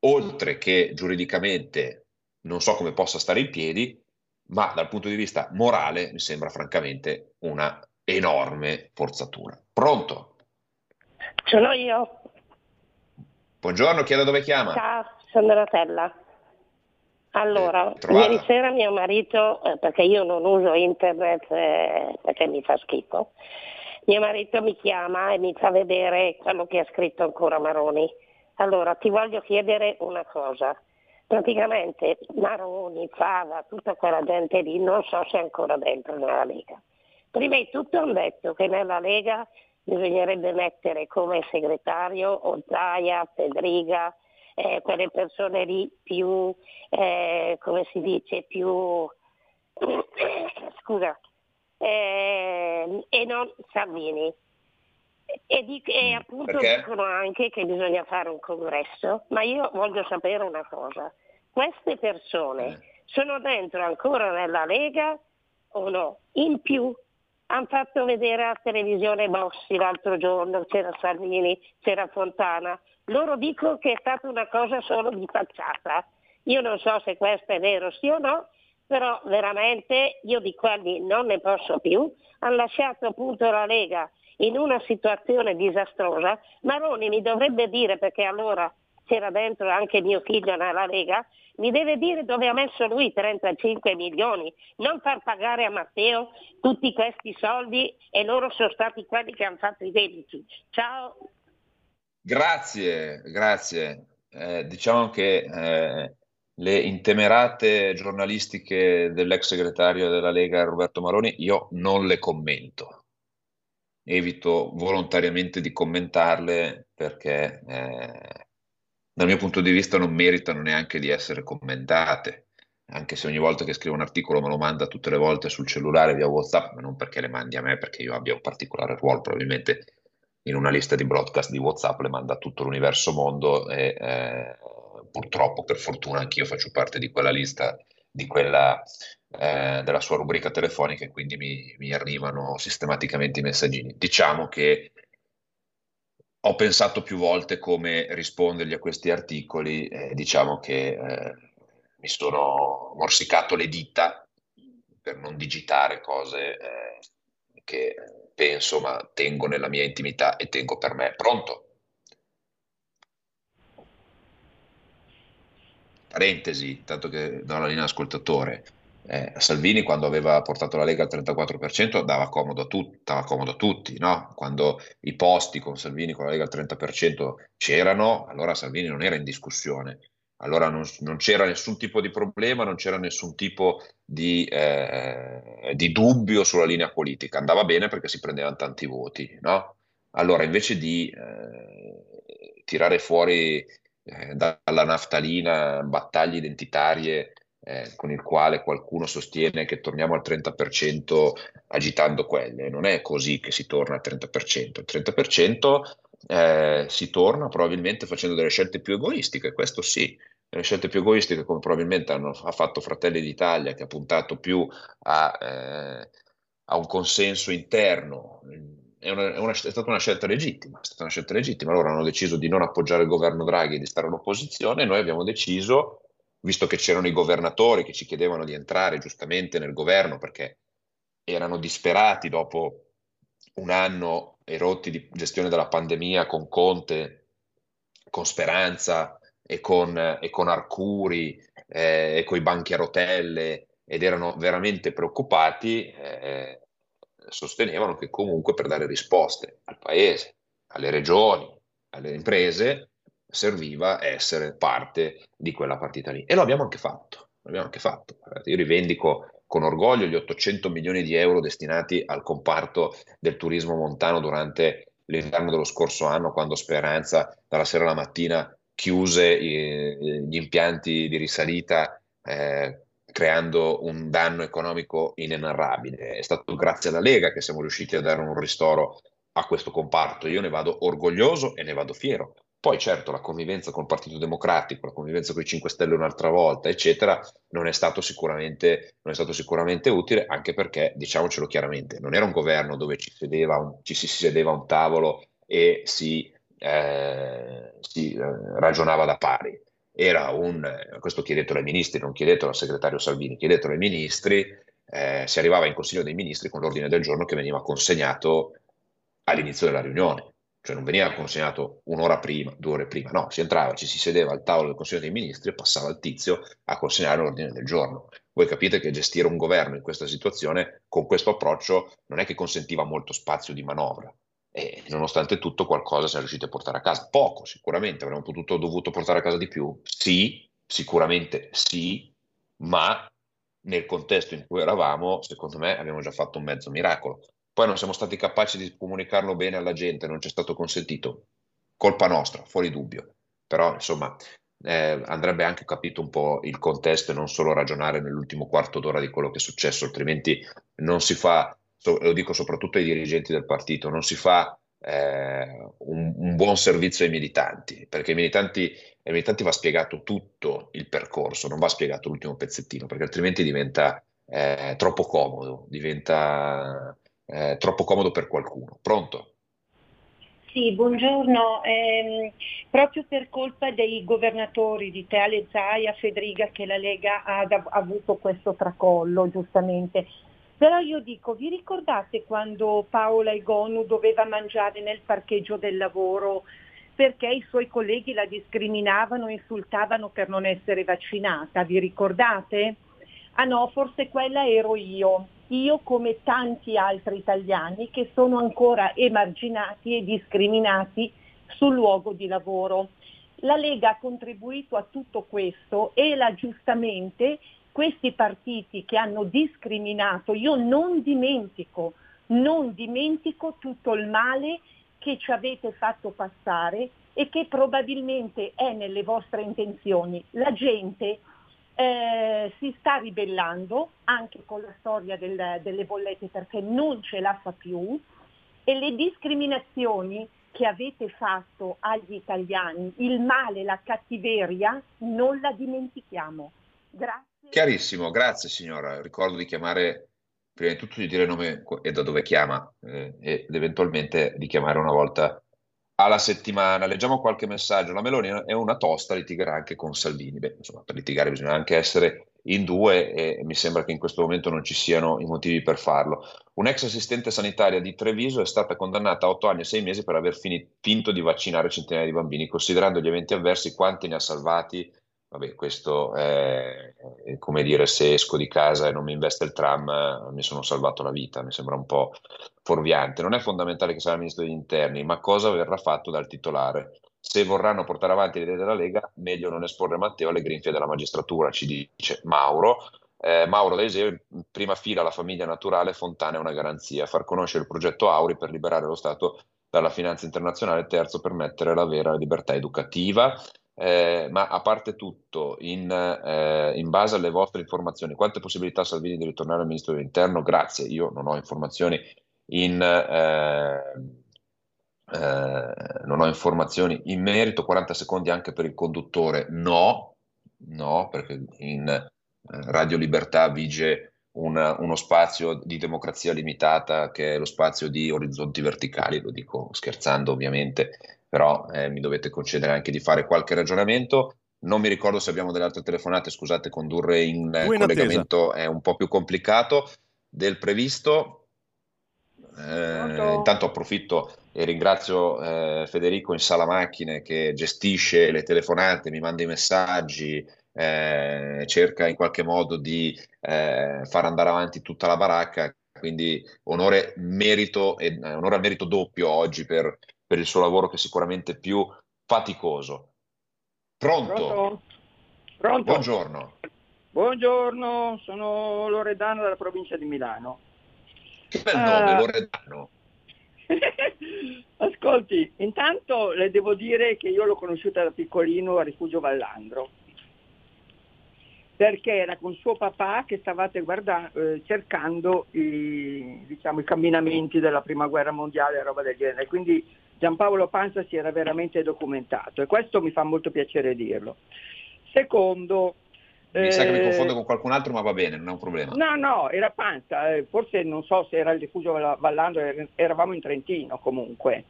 oltre che giuridicamente non so come possa stare in piedi, ma dal punto di vista morale mi sembra francamente una enorme forzatura. Pronto? Ce l'ho io. Buongiorno, chiedo dove chiama. Ciao, sono Donatella. Allora, eh, ieri sera mio marito, eh, perché io non uso internet eh, perché mi fa schifo, mio marito mi chiama e mi fa vedere quello che ha scritto ancora Maroni. Allora, ti voglio chiedere una cosa. Praticamente Maroni, Fava, tutta quella gente lì, non so se è ancora dentro nella Lega. Prima di tutto hanno detto che nella Lega bisognerebbe mettere come segretario Ozaia, Federica, eh, quelle persone lì più, eh, come si dice, più, <coughs> scusa, eh, e non Salvini. E, di, e mm, appunto Perché? dicono anche che bisogna fare un congresso, ma io voglio sapere una cosa, queste persone eh. sono dentro ancora nella Lega o no? In più hanno fatto vedere a televisione Bossi l'altro giorno, c'era Salvini, c'era Fontana, loro dicono che è stata una cosa solo di facciata. Io non so se questo è vero sì o no, però veramente io di quelli non ne posso più. Hanno lasciato appunto la Lega in una situazione disastrosa. Maroni mi dovrebbe dire, perché allora c'era dentro anche mio figlio nella Lega, mi deve dire dove ha messo lui 35 milioni, non far pagare a Matteo tutti questi soldi e loro sono stati quelli che hanno fatto i debiti. Ciao. Grazie, grazie. Eh, diciamo che eh, le intemerate giornalistiche dell'ex segretario della Lega Roberto Maroni io non le commento. Evito volontariamente di commentarle perché eh, dal mio punto di vista non meritano neanche di essere commentate anche se ogni volta che scrivo un articolo me lo manda tutte le volte sul cellulare via WhatsApp, ma non perché le mandi a me, perché io abbia un particolare ruolo, probabilmente in una lista di broadcast di WhatsApp le manda a tutto l'universo mondo e eh, purtroppo, per fortuna, anch'io faccio parte di quella lista, di quella, eh, della sua rubrica telefonica e quindi mi, mi, arrivano sistematicamente i messaggini. Diciamo che ho pensato più volte come rispondergli a questi articoli, eh, diciamo che eh, mi sono morsicato le dita per non digitare cose eh, che penso, ma tengo nella mia intimità e tengo per me. Pronto? Parentesi, tanto che do la linea ascoltatore. Eh, Salvini quando aveva portato la Lega al 34% dava comodo a, tut- dava comodo a tutti, no? quando i posti con Salvini con la Lega al 30% c'erano, allora Salvini non era in discussione allora non, non, c'era nessun tipo di problema, non c'era nessun tipo di, eh, di, dubbio sulla linea politica, andava bene perché si prendevano tanti voti, no? Allora invece di eh, tirare fuori eh, dalla naftalina battaglie identitarie eh, con il quale qualcuno sostiene che torniamo al 30% agitando quelle, non è così che si torna al 30%, il 30% eh, si torna probabilmente facendo delle scelte più egoistiche, questo sì, delle scelte più egoistiche come probabilmente hanno, ha fatto Fratelli d'Italia che ha puntato più a, eh, a un consenso interno. È, una, è, una, è, stata una scelta legittima, è stata una scelta legittima. Loro hanno deciso di non appoggiare il governo Draghi di stare all'opposizione noi abbiamo deciso, visto che c'erano i governatori che ci chiedevano di entrare giustamente nel governo perché erano disperati dopo un anno erotti di gestione della pandemia con Conte, con Speranza e con, e con Arcuri eh, e con i banchi a rotelle ed erano veramente preoccupati, eh, sostenevano che comunque per dare risposte al paese, alle regioni, alle imprese, serviva essere parte di quella partita lì. E lo abbiamo anche fatto. L'abbiamo anche fatto. Io rivendico con orgoglio gli 800 milioni di euro destinati al comparto del turismo montano durante l'inverno dello scorso anno, quando Speranza dalla sera alla mattina chiuse gli impianti di risalita eh, creando un danno economico inenarrabile. È stato grazie alla Lega che siamo riusciti a dare un ristoro a questo comparto. Io ne vado orgoglioso e ne vado fiero. Poi certo la convivenza con il Partito Democratico, la convivenza con i 5 Stelle un'altra volta, eccetera, non è stato sicuramente, è stato sicuramente utile, anche perché, diciamocelo chiaramente, non era un governo dove ci, un, ci si sedeva a un tavolo e si, eh, si eh, ragionava da pari. Era un, questo chiedetelo ai ministri, non chiedetelo al segretario Salvini, chiedetelo ai ministri, eh, si arrivava in Consiglio dei Ministri con l'ordine del giorno che veniva consegnato all'inizio della riunione cioè non veniva consegnato un'ora prima, due ore prima, no, si entrava, ci si sedeva al tavolo del Consiglio dei Ministri e passava il tizio a consegnare l'ordine del giorno. Voi capite che gestire un governo in questa situazione, con questo approccio, non è che consentiva molto spazio di manovra. E nonostante tutto qualcosa siamo riusciti a portare a casa. Poco, sicuramente, avremmo potuto dovuto portare a casa di più. Sì, sicuramente sì, ma nel contesto in cui eravamo, secondo me abbiamo già fatto un mezzo miracolo. Poi non siamo stati capaci di comunicarlo bene alla gente, non ci è stato consentito. Colpa nostra, fuori dubbio. Però, insomma, eh, andrebbe anche capito un po' il contesto e non solo ragionare nell'ultimo quarto d'ora di quello che è successo, altrimenti non si fa, lo dico soprattutto ai dirigenti del partito, non si fa eh, un, un, buon servizio ai militanti, perché ai militanti, ai militanti, va spiegato tutto il percorso, non va spiegato l'ultimo pezzettino, perché altrimenti diventa eh, troppo comodo, diventa eh, troppo comodo per qualcuno. Pronto? Sì, buongiorno. Eh, proprio per colpa dei governatori di Teale Zaia, Federica, che la Lega ha avuto questo tracollo, giustamente. Però io dico, vi ricordate quando Paola Egonu doveva mangiare nel parcheggio del lavoro perché i suoi colleghi la discriminavano insultavano per non essere vaccinata? Vi ricordate? Ah no, forse quella ero io io come tanti altri italiani che sono ancora emarginati e discriminati sul luogo di lavoro. La Lega ha contribuito a tutto questo e la giustamente questi partiti che hanno discriminato, io non dimentico, non dimentico tutto il male che ci avete fatto passare e che probabilmente è nelle vostre intenzioni. La gente eh, si sta ribellando anche con la storia del, delle bollette perché non ce la fa più e le discriminazioni che avete fatto agli italiani, il male, la cattiveria, non la dimentichiamo. Grazie. Chiarissimo, grazie signora. Ricordo di chiamare, prima di tutto di dire il nome e da dove chiama eh, ed eventualmente di chiamare una volta alla settimana. Leggiamo qualche messaggio. La Meloni è una tosta, litigherà anche con Salvini. Beh, insomma, per litigare bisogna anche essere in due e mi sembra che in questo momento non ci siano i motivi per farlo. Un'ex assistente sanitaria di Treviso è stata condannata a 8 anni e 6 mesi per aver finito di vaccinare centinaia di bambini, considerando gli eventi avversi quanti ne ha salvati vabbè, questo è, è, come dire, se esco di casa e non mi investe il tram, mi sono salvato la vita, mi sembra un po' fuorviante. Non è fondamentale che sia il ministro degli interni, ma cosa verrà fatto dal titolare? Se vorranno portare avanti le idee della Lega, meglio non esporre Matteo alle grinfie della magistratura, ci dice Mauro. Eh, Mauro D'Aiseo, in prima fila la famiglia naturale, Fontana è una garanzia. Far conoscere il progetto Auri per liberare lo Stato dalla finanza internazionale, terzo, permettere la vera libertà educativa. Eh, ma a parte tutto, in, eh, in, base alle vostre informazioni, quante possibilità Salvini di ritornare al Ministro dell'Interno? Grazie, io non ho informazioni in, eh, eh non ho informazioni in merito, 40 secondi anche per il conduttore, no, no, perché in eh, Radio Libertà vige una, uno spazio di democrazia limitata che è lo spazio di orizzonti verticali, lo dico scherzando ovviamente, però eh, mi dovete concedere anche di fare qualche ragionamento. Non mi ricordo se abbiamo delle altre telefonate, scusate, condurre in, in collegamento attesa. è un po' più complicato del previsto. Eh, intanto approfitto e ringrazio eh, Federico in sala macchine che gestisce le telefonate, mi manda i messaggi, eh, cerca in qualche modo di eh, far andare avanti tutta la baracca. Quindi onore, merito e, eh, onore al merito doppio oggi per per il suo lavoro che è sicuramente più faticoso. Pronto? Pronto? Pronto? Buongiorno. Buongiorno, sono Loredano dalla provincia di Milano. Che bel nome, uh, Loredano. <laughs> Ascolti, intanto le devo dire che io l'ho conosciuta da piccolino a Rifugio Vallandro, perché era con suo papà che stavate guarda- eh, cercando i, diciamo, i camminamenti della prima guerra mondiale e roba del genere. Quindi Giampaolo Panza si era veramente documentato e questo mi fa molto piacere dirlo. Secondo... Mi eh, sa che mi eh, confondo con qualcun altro, ma va bene, non è un problema. No, no, era Panza, eh, forse non so se era il rifugio Vallando, eravamo in Trentino comunque.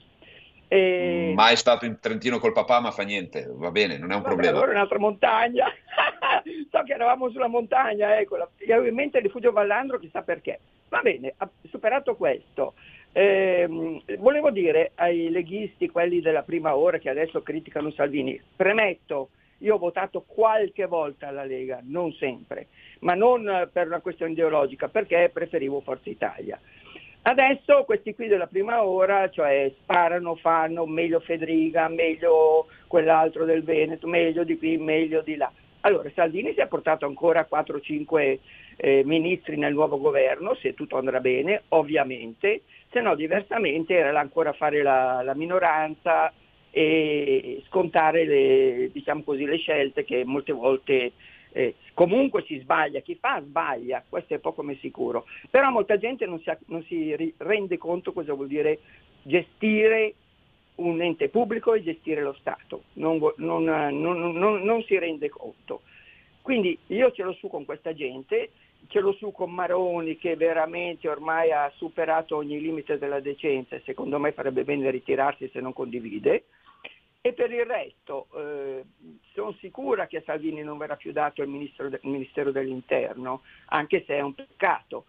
E... Mai stato in Trentino col papà, ma fa niente, va bene, non è un Vabbè, problema. Allora un'altra montagna. <laughs> so che eravamo sulla montagna, ecco. Io avevo in mente il rifugio Vallandro, chissà perché. Va bene, superato questo. Eh, volevo dire ai leghisti, quelli della prima ora che adesso criticano Salvini, premetto, io ho votato qualche volta alla Lega, non sempre, ma non per una questione ideologica, perché preferivo Forza Italia. Adesso questi qui della prima ora, cioè sparano, fanno meglio Federica, meglio quell'altro del Veneto, meglio di qui, meglio di là. Allora Salvini si è portato ancora 4-5 eh, ministri nel nuovo governo, se tutto andrà bene, ovviamente, se no diversamente era ancora fare la, la minoranza e scontare le, diciamo così, le scelte che molte volte eh, comunque si sbaglia, chi fa sbaglia, questo è poco ma sicuro, però molta gente non si, non si rende conto cosa vuol dire gestire un ente pubblico e gestire lo Stato, non, non, non, non, si rende conto. Quindi io ce l'ho su con questa gente, ce l'ho su con Maroni che veramente ormai ha superato ogni limite della decenza e secondo me farebbe bene ritirarsi se non condivide, e per il resto eh, sono sicura che a Salvini non verrà più dato il, de- Ministero dell'Interno, anche se è un peccato.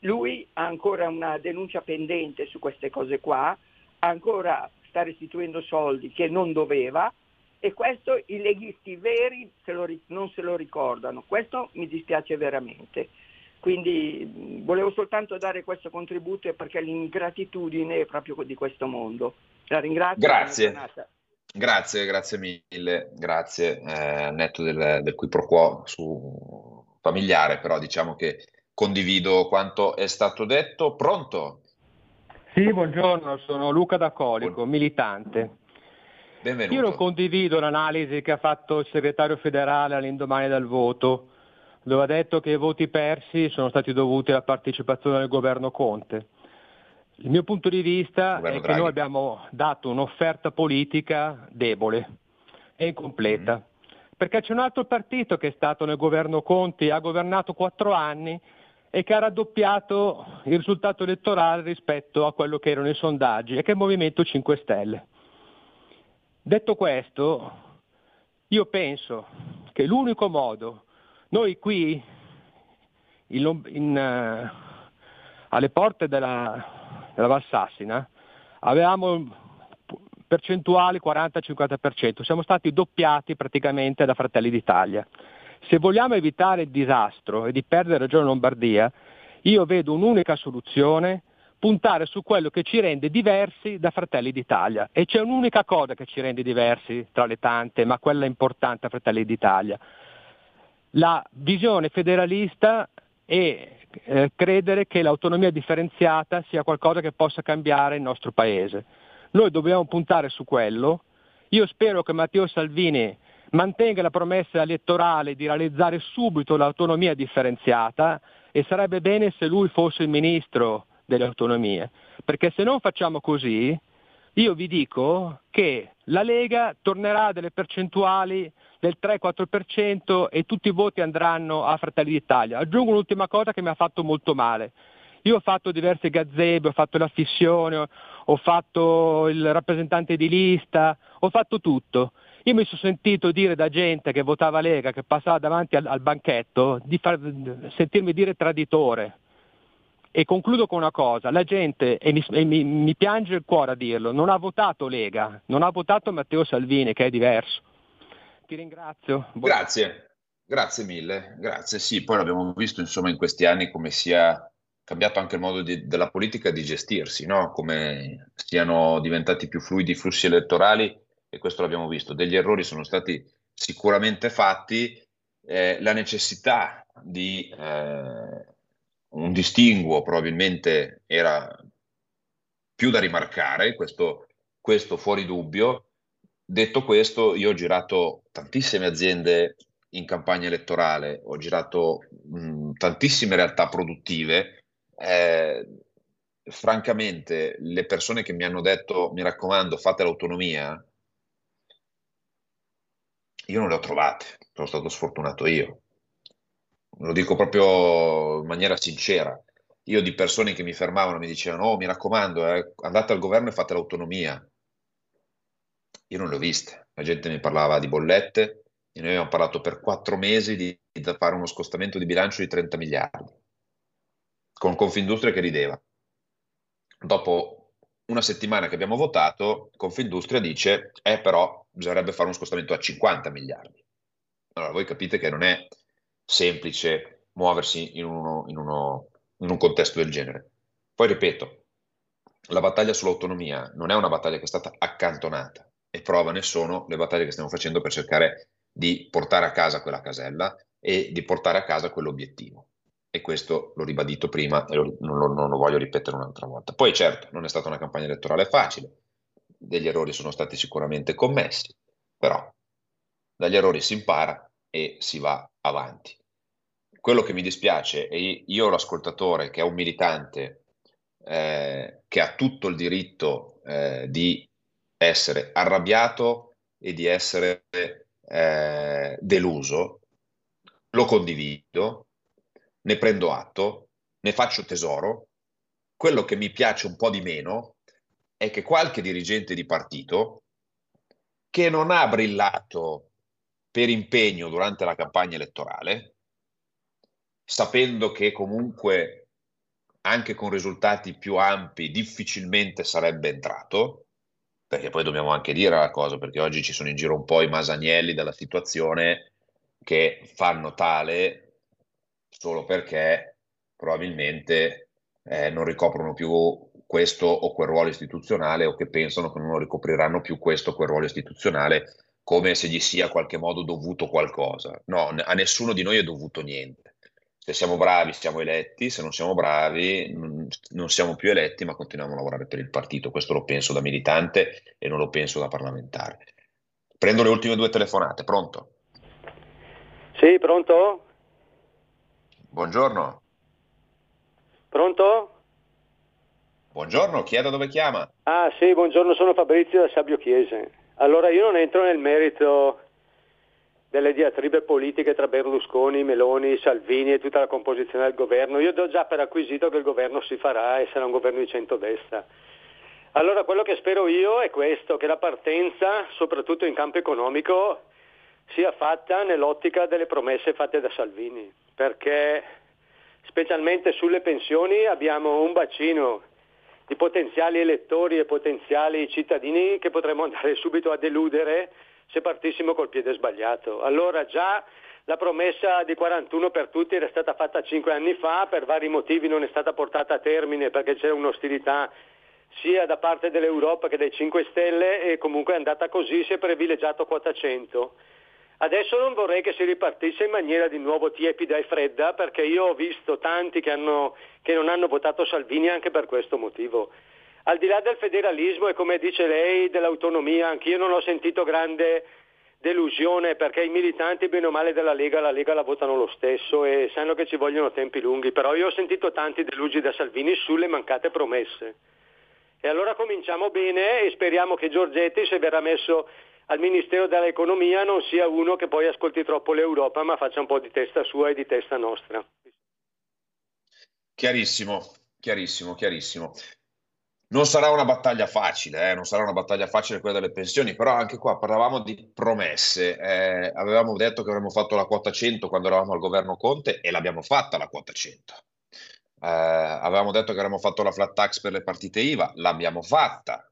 Lui ha ancora una denuncia pendente su queste cose qua, ancora sta restituendo soldi che non doveva e questo i leghisti veri se lo, non se lo ricordano. Questo mi dispiace veramente. Quindi volevo soltanto dare questo contributo perché l'ingratitudine è proprio di questo mondo. La ringrazio. Grazie. Grazie, grazie mille, grazie. Eh, netto del, del qui pro quo su familiare, però diciamo che condivido quanto è stato detto. Pronto? Sì, buongiorno, sono Luca D'Acolico, Buon... militante. Benvenuto. Io non condivido l'analisi che ha fatto il segretario federale all'indomani del voto, dove ha detto che i voti persi sono stati dovuti alla partecipazione del governo Conte. Il mio punto di vista è Draghi. che noi abbiamo dato un'offerta politica debole e incompleta, mm. perché c'è un altro partito che è stato nel governo Conti, ha governato quattro anni e che ha raddoppiato il risultato elettorale rispetto a quello che erano i sondaggi, e che è il Movimento 5 Stelle. Detto questo, io penso che l'unico modo, noi qui in, in, uh, alle porte della, nella Valsassina, avevamo percentuali 40-50%, siamo stati doppiati praticamente da Fratelli d'Italia. Se vogliamo evitare il disastro e di perdere Regione Lombardia, io vedo un'unica soluzione, puntare su quello che ci rende diversi da Fratelli d'Italia. E c'è un'unica cosa che ci rende diversi tra le tante, ma quella importante a Fratelli d'Italia. La visione federalista e eh, credere che l'autonomia differenziata sia qualcosa che possa cambiare il nostro Paese. Noi dobbiamo puntare su quello. Io spero che Matteo Salvini mantenga la promessa elettorale di realizzare subito l'autonomia differenziata e sarebbe bene se lui fosse il ministro delle autonomie, perché se non facciamo così, io vi dico che la Lega tornerà a delle percentuali del 3-4% e tutti i voti andranno a Fratelli d'Italia. Aggiungo un'ultima cosa che mi ha fatto molto male. Io ho fatto diverse gazebe, ho fatto la fissione, ho fatto il rappresentante di lista, ho fatto tutto. Io mi sono sentito dire da gente che votava Lega, che passava davanti al, al banchetto, di far, sentirmi dire traditore. E concludo con una cosa, la gente, e, mi, e mi, mi piange il cuore a dirlo, non ha votato Lega, non ha votato Matteo Salvini, che è diverso. Ti ringrazio. Buon... Grazie, grazie mille, grazie. Sì, poi l'abbiamo visto insomma in questi anni come sia cambiato anche il modo di, della politica di gestirsi, no? come siano diventati più fluidi i flussi elettorali e questo l'abbiamo visto. Degli errori sono stati sicuramente fatti, eh, la necessità di eh, un distinguo probabilmente era più da rimarcare, questo, questo fuori dubbio, Detto questo, io ho girato tantissime aziende in campagna elettorale, ho girato mh, tantissime realtà produttive. Eh, francamente, le persone che mi hanno detto mi raccomando, fate l'autonomia, io non le ho trovate, sono stato sfortunato io. Lo dico proprio in maniera sincera. Io di persone che mi fermavano mi dicevano, oh mi raccomando, eh, andate al governo e fate l'autonomia. Io non le ho viste, la gente mi parlava di bollette e noi abbiamo parlato per quattro mesi di, di fare uno scostamento di bilancio di 30 miliardi, con Confindustria che rideva. dopo una settimana che abbiamo votato, Confindustria dice, eh però bisognerebbe fare uno scostamento a 50 miliardi. Allora voi capite che non è semplice muoversi in, uno, in, uno, in un contesto del genere. Poi ripeto, la battaglia sull'autonomia non è una battaglia che è stata accantonata e prova ne sono le battaglie che stiamo facendo per cercare di portare a casa quella casella e di portare a casa quell'obiettivo. E questo l'ho ribadito prima e lo, non, lo, non lo voglio ripetere un'altra volta. Poi certo, non è stata una campagna elettorale facile, degli errori sono stati sicuramente commessi, però dagli errori si impara e si va avanti. Quello che mi dispiace è io l'ascoltatore che è un militante eh, che ha tutto il diritto eh, di essere arrabbiato e di essere eh, deluso, lo condivido, ne prendo atto, ne faccio tesoro. Quello che mi piace un po' di meno è che qualche dirigente di partito che non ha brillato per impegno durante la campagna elettorale, sapendo che comunque anche con risultati più ampi difficilmente sarebbe entrato, perché poi dobbiamo anche dire la cosa, perché oggi ci sono in giro un po' i masanielli della situazione che fanno tale solo perché probabilmente eh, non ricoprono più questo o quel ruolo istituzionale o che pensano che non ricopriranno più questo o quel ruolo istituzionale come se gli sia in qualche modo dovuto qualcosa. No, a nessuno di noi è dovuto niente. Se siamo bravi siamo eletti, se non siamo bravi non siamo più eletti ma continuiamo a lavorare per il partito. Questo lo penso da militante e non lo penso da parlamentare. Prendo le ultime due telefonate, pronto? Sì, pronto? Buongiorno. Pronto? Buongiorno, chi è da dove chiama? Ah sì, buongiorno, sono Fabrizio da Sabio Chiese. Allora io non entro nel merito delle diatribe politiche tra Berlusconi, Meloni, Salvini e tutta la composizione del governo. Io do già per acquisito che il governo si farà e sarà un governo di centrodestra. Allora quello che spero io è questo, che la partenza, soprattutto in campo economico, sia fatta nell'ottica delle promesse fatte da Salvini, perché specialmente sulle pensioni abbiamo un bacino di potenziali elettori e potenziali cittadini che potremmo andare <laughs> subito a deludere se partissimo col piede sbagliato. Allora già la promessa di 41 per tutti era stata fatta cinque anni fa, per vari motivi non è stata portata a termine perché c'era un'ostilità sia da parte dell'Europa che dai 5 Stelle e comunque è andata così, si è privilegiato quota 100. Adesso non vorrei che si ripartisse in maniera di nuovo tiepida e fredda perché io ho visto tanti che, hanno, che non hanno votato Salvini anche per questo motivo. Al di là del federalismo e come dice lei dell'autonomia, anch'io non ho sentito grande delusione perché i militanti bene o male della Lega la Lega la votano lo stesso e sanno che ci vogliono tempi lunghi, però io ho sentito tanti delusi da Salvini sulle mancate promesse. E allora cominciamo bene e speriamo che Giorgetti, se verrà messo al Ministero dell'Economia, non sia uno che poi ascolti troppo l'Europa, ma faccia un po' di testa sua e di testa nostra. Chiarissimo, chiarissimo, chiarissimo. Non sarà una battaglia facile, eh? non sarà una battaglia facile quella delle pensioni, però anche qua parlavamo di promesse. Eh, avevamo detto che avremmo fatto la quota 100 quando eravamo al governo Conte e l'abbiamo fatta la quota 100. Eh, avevamo detto che avremmo fatto la flat tax per le partite IVA, l'abbiamo fatta.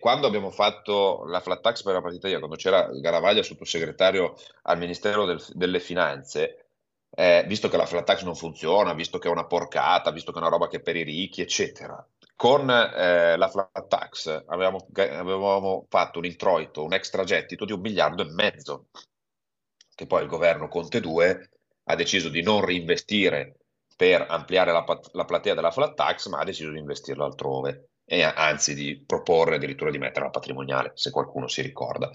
quando abbiamo fatto la flat tax per la partita IVA, quando c'era Garavaglia sottosegretario al Ministero del, delle Finanze, eh, visto che la flat tax non funziona, visto che è una porcata, visto che è una roba che è per i ricchi, eccetera, con eh, la flat tax avevamo, avevamo, fatto un introito, un extragettito di un miliardo e mezzo, che poi il governo Conte 2 ha deciso di non reinvestire per ampliare la, la platea della flat tax, ma ha deciso di investirlo altrove e anzi di proporre addirittura di mettere la patrimoniale, se qualcuno si ricorda.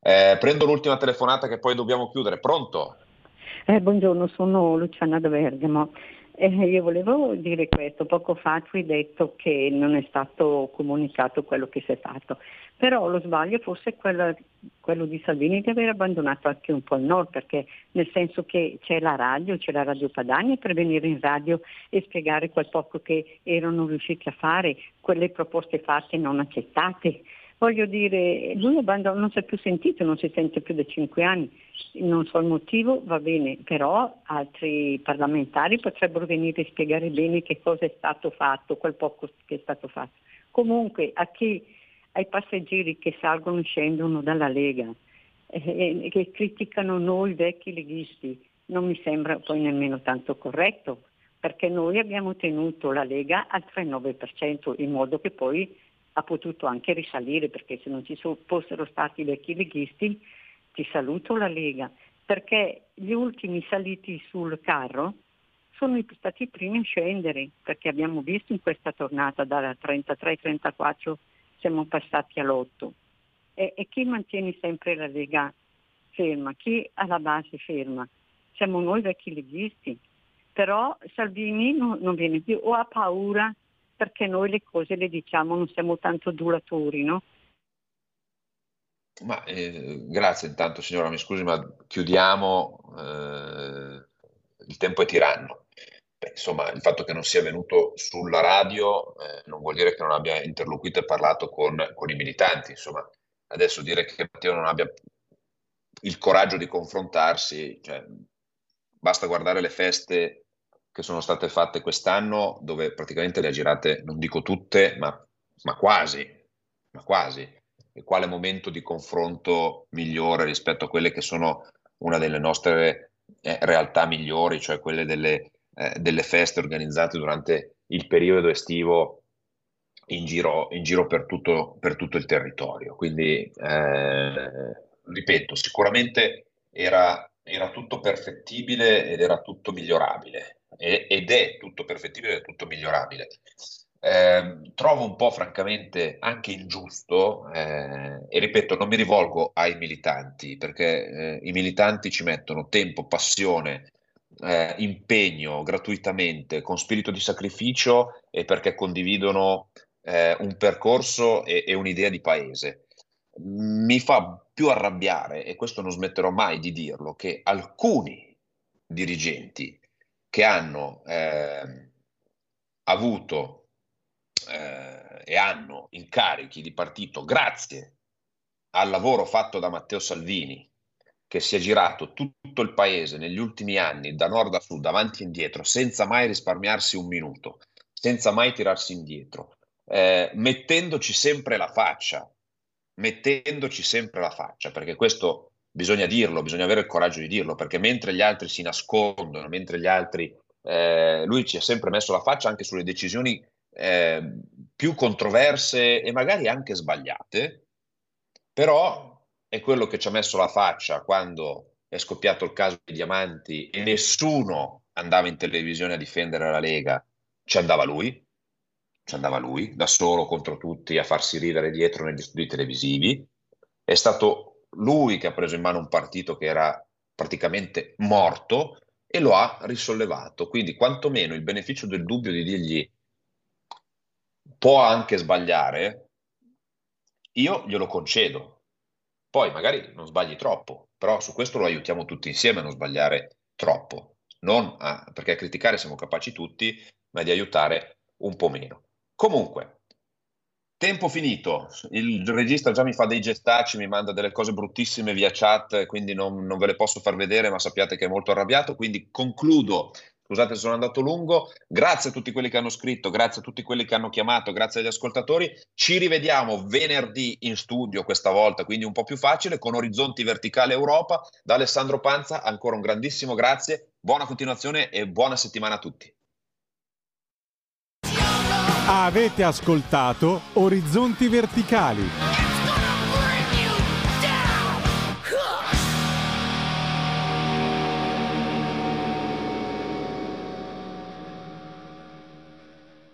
Eh, prendo l'ultima telefonata che poi dobbiamo chiudere. Pronto? Eh, buongiorno, sono Luciana da Bergamo. Eh, io volevo dire questo, poco fa tu hai detto che non è stato comunicato quello che si è fatto, però lo sbaglio forse è quello, quello di Salvini di aver abbandonato anche un po' il nord, perché nel senso che c'è la radio, c'è la radio Padania per venire in radio e spiegare quel poco che erano riusciti a fare, quelle proposte fatte non accettate. Voglio dire, lui abbandon- non si è più sentito, non si sente più da cinque anni non so il motivo, va bene, però altri parlamentari potrebbero venire a spiegare bene che cosa è stato fatto, quel poco che è stato fatto. Comunque a chi, ai passeggeri che salgono e scendono dalla Lega, eh, che criticano noi vecchi leghisti, non mi sembra poi nemmeno tanto corretto, perché noi abbiamo tenuto la Lega al 3,9% in modo che poi ha potuto anche risalire, perché se non ci fossero stati i vecchi leghisti ti saluto la Lega, perché gli ultimi saliti sul carro sono stati i primi a scendere, perché abbiamo visto in questa tornata dalla 33-34 siamo passati all'8. E, e chi mantiene sempre la Lega ferma? Chi alla base ferma? Siamo noi vecchi leghisti. Però Salvini non, non viene più o ha paura perché noi le cose le diciamo, non siamo tanto duratori, no? Ma, eh, grazie intanto signora, mi scusi, ma chiudiamo, eh, il tempo è tiranno. Beh, insomma, il fatto che non sia venuto sulla radio eh, non vuol dire che non abbia interloquito e parlato con, con, i militanti. Insomma, adesso dire che Matteo non abbia il coraggio di confrontarsi, cioè, basta guardare le feste che sono state fatte quest'anno, dove praticamente le ha girate, non dico tutte, ma, ma quasi, ma quasi e quale momento di confronto migliore rispetto a quelle che sono una delle nostre eh, realtà migliori, cioè quelle delle, eh, delle, feste organizzate durante il periodo estivo in giro, in giro per, tutto, per, tutto, il territorio. Quindi, eh, ripeto, sicuramente era, era, tutto perfettibile ed era tutto migliorabile ed è tutto perfettibile ed è tutto migliorabile. Eh, trovo un po' francamente anche ingiusto, eh, e ripeto, non mi rivolgo ai militanti, perché eh, i militanti ci mettono tempo, passione, eh, impegno gratuitamente, con spirito di sacrificio e perché condividono eh, un percorso e, e un'idea di paese. Mi fa più arrabbiare, e questo non smetterò mai di dirlo, che alcuni dirigenti che hanno eh, avuto eh, e hanno incarichi di partito grazie al lavoro fatto da Matteo Salvini, che si è girato tutto il paese negli ultimi anni, da nord a sud, avanti e indietro, senza mai risparmiarsi un minuto, senza mai tirarsi indietro, eh, mettendoci sempre la faccia, mettendoci sempre la faccia, perché questo bisogna dirlo, bisogna avere il coraggio di dirlo, perché mentre gli altri si nascondono, mentre gli altri, eh, lui ci ha sempre messo la faccia anche sulle decisioni eh, più controverse e magari anche sbagliate, però è quello che ci ha messo la faccia quando è scoppiato il caso dei diamanti e nessuno andava in televisione a difendere la Lega, ci andava lui, ci andava lui, da solo contro tutti a farsi ridere dietro negli studi televisivi. È stato lui che ha preso in mano un partito che era praticamente morto e lo ha risollevato. Quindi, quantomeno il beneficio del dubbio di dirgli può anche sbagliare, io glielo concedo. Poi magari non sbagli troppo, però su questo lo aiutiamo tutti insieme a non sbagliare troppo. Non a, perché a criticare siamo capaci tutti, ma di aiutare un po' meno. Comunque, tempo finito. Il regista già mi fa dei gestacci, mi manda delle cose bruttissime via chat, quindi non, non ve le posso far vedere, ma sappiate che è molto arrabbiato. Quindi concludo Scusate se sono andato lungo, grazie a tutti quelli che hanno scritto, grazie a tutti quelli che hanno chiamato, grazie agli ascoltatori. Ci rivediamo venerdì in studio questa volta, quindi un po' più facile, con Orizzonti Verticale Europa. Da Alessandro Panza ancora un grandissimo grazie, buona continuazione e buona settimana a tutti. Avete ascoltato Orizzonti Verticali.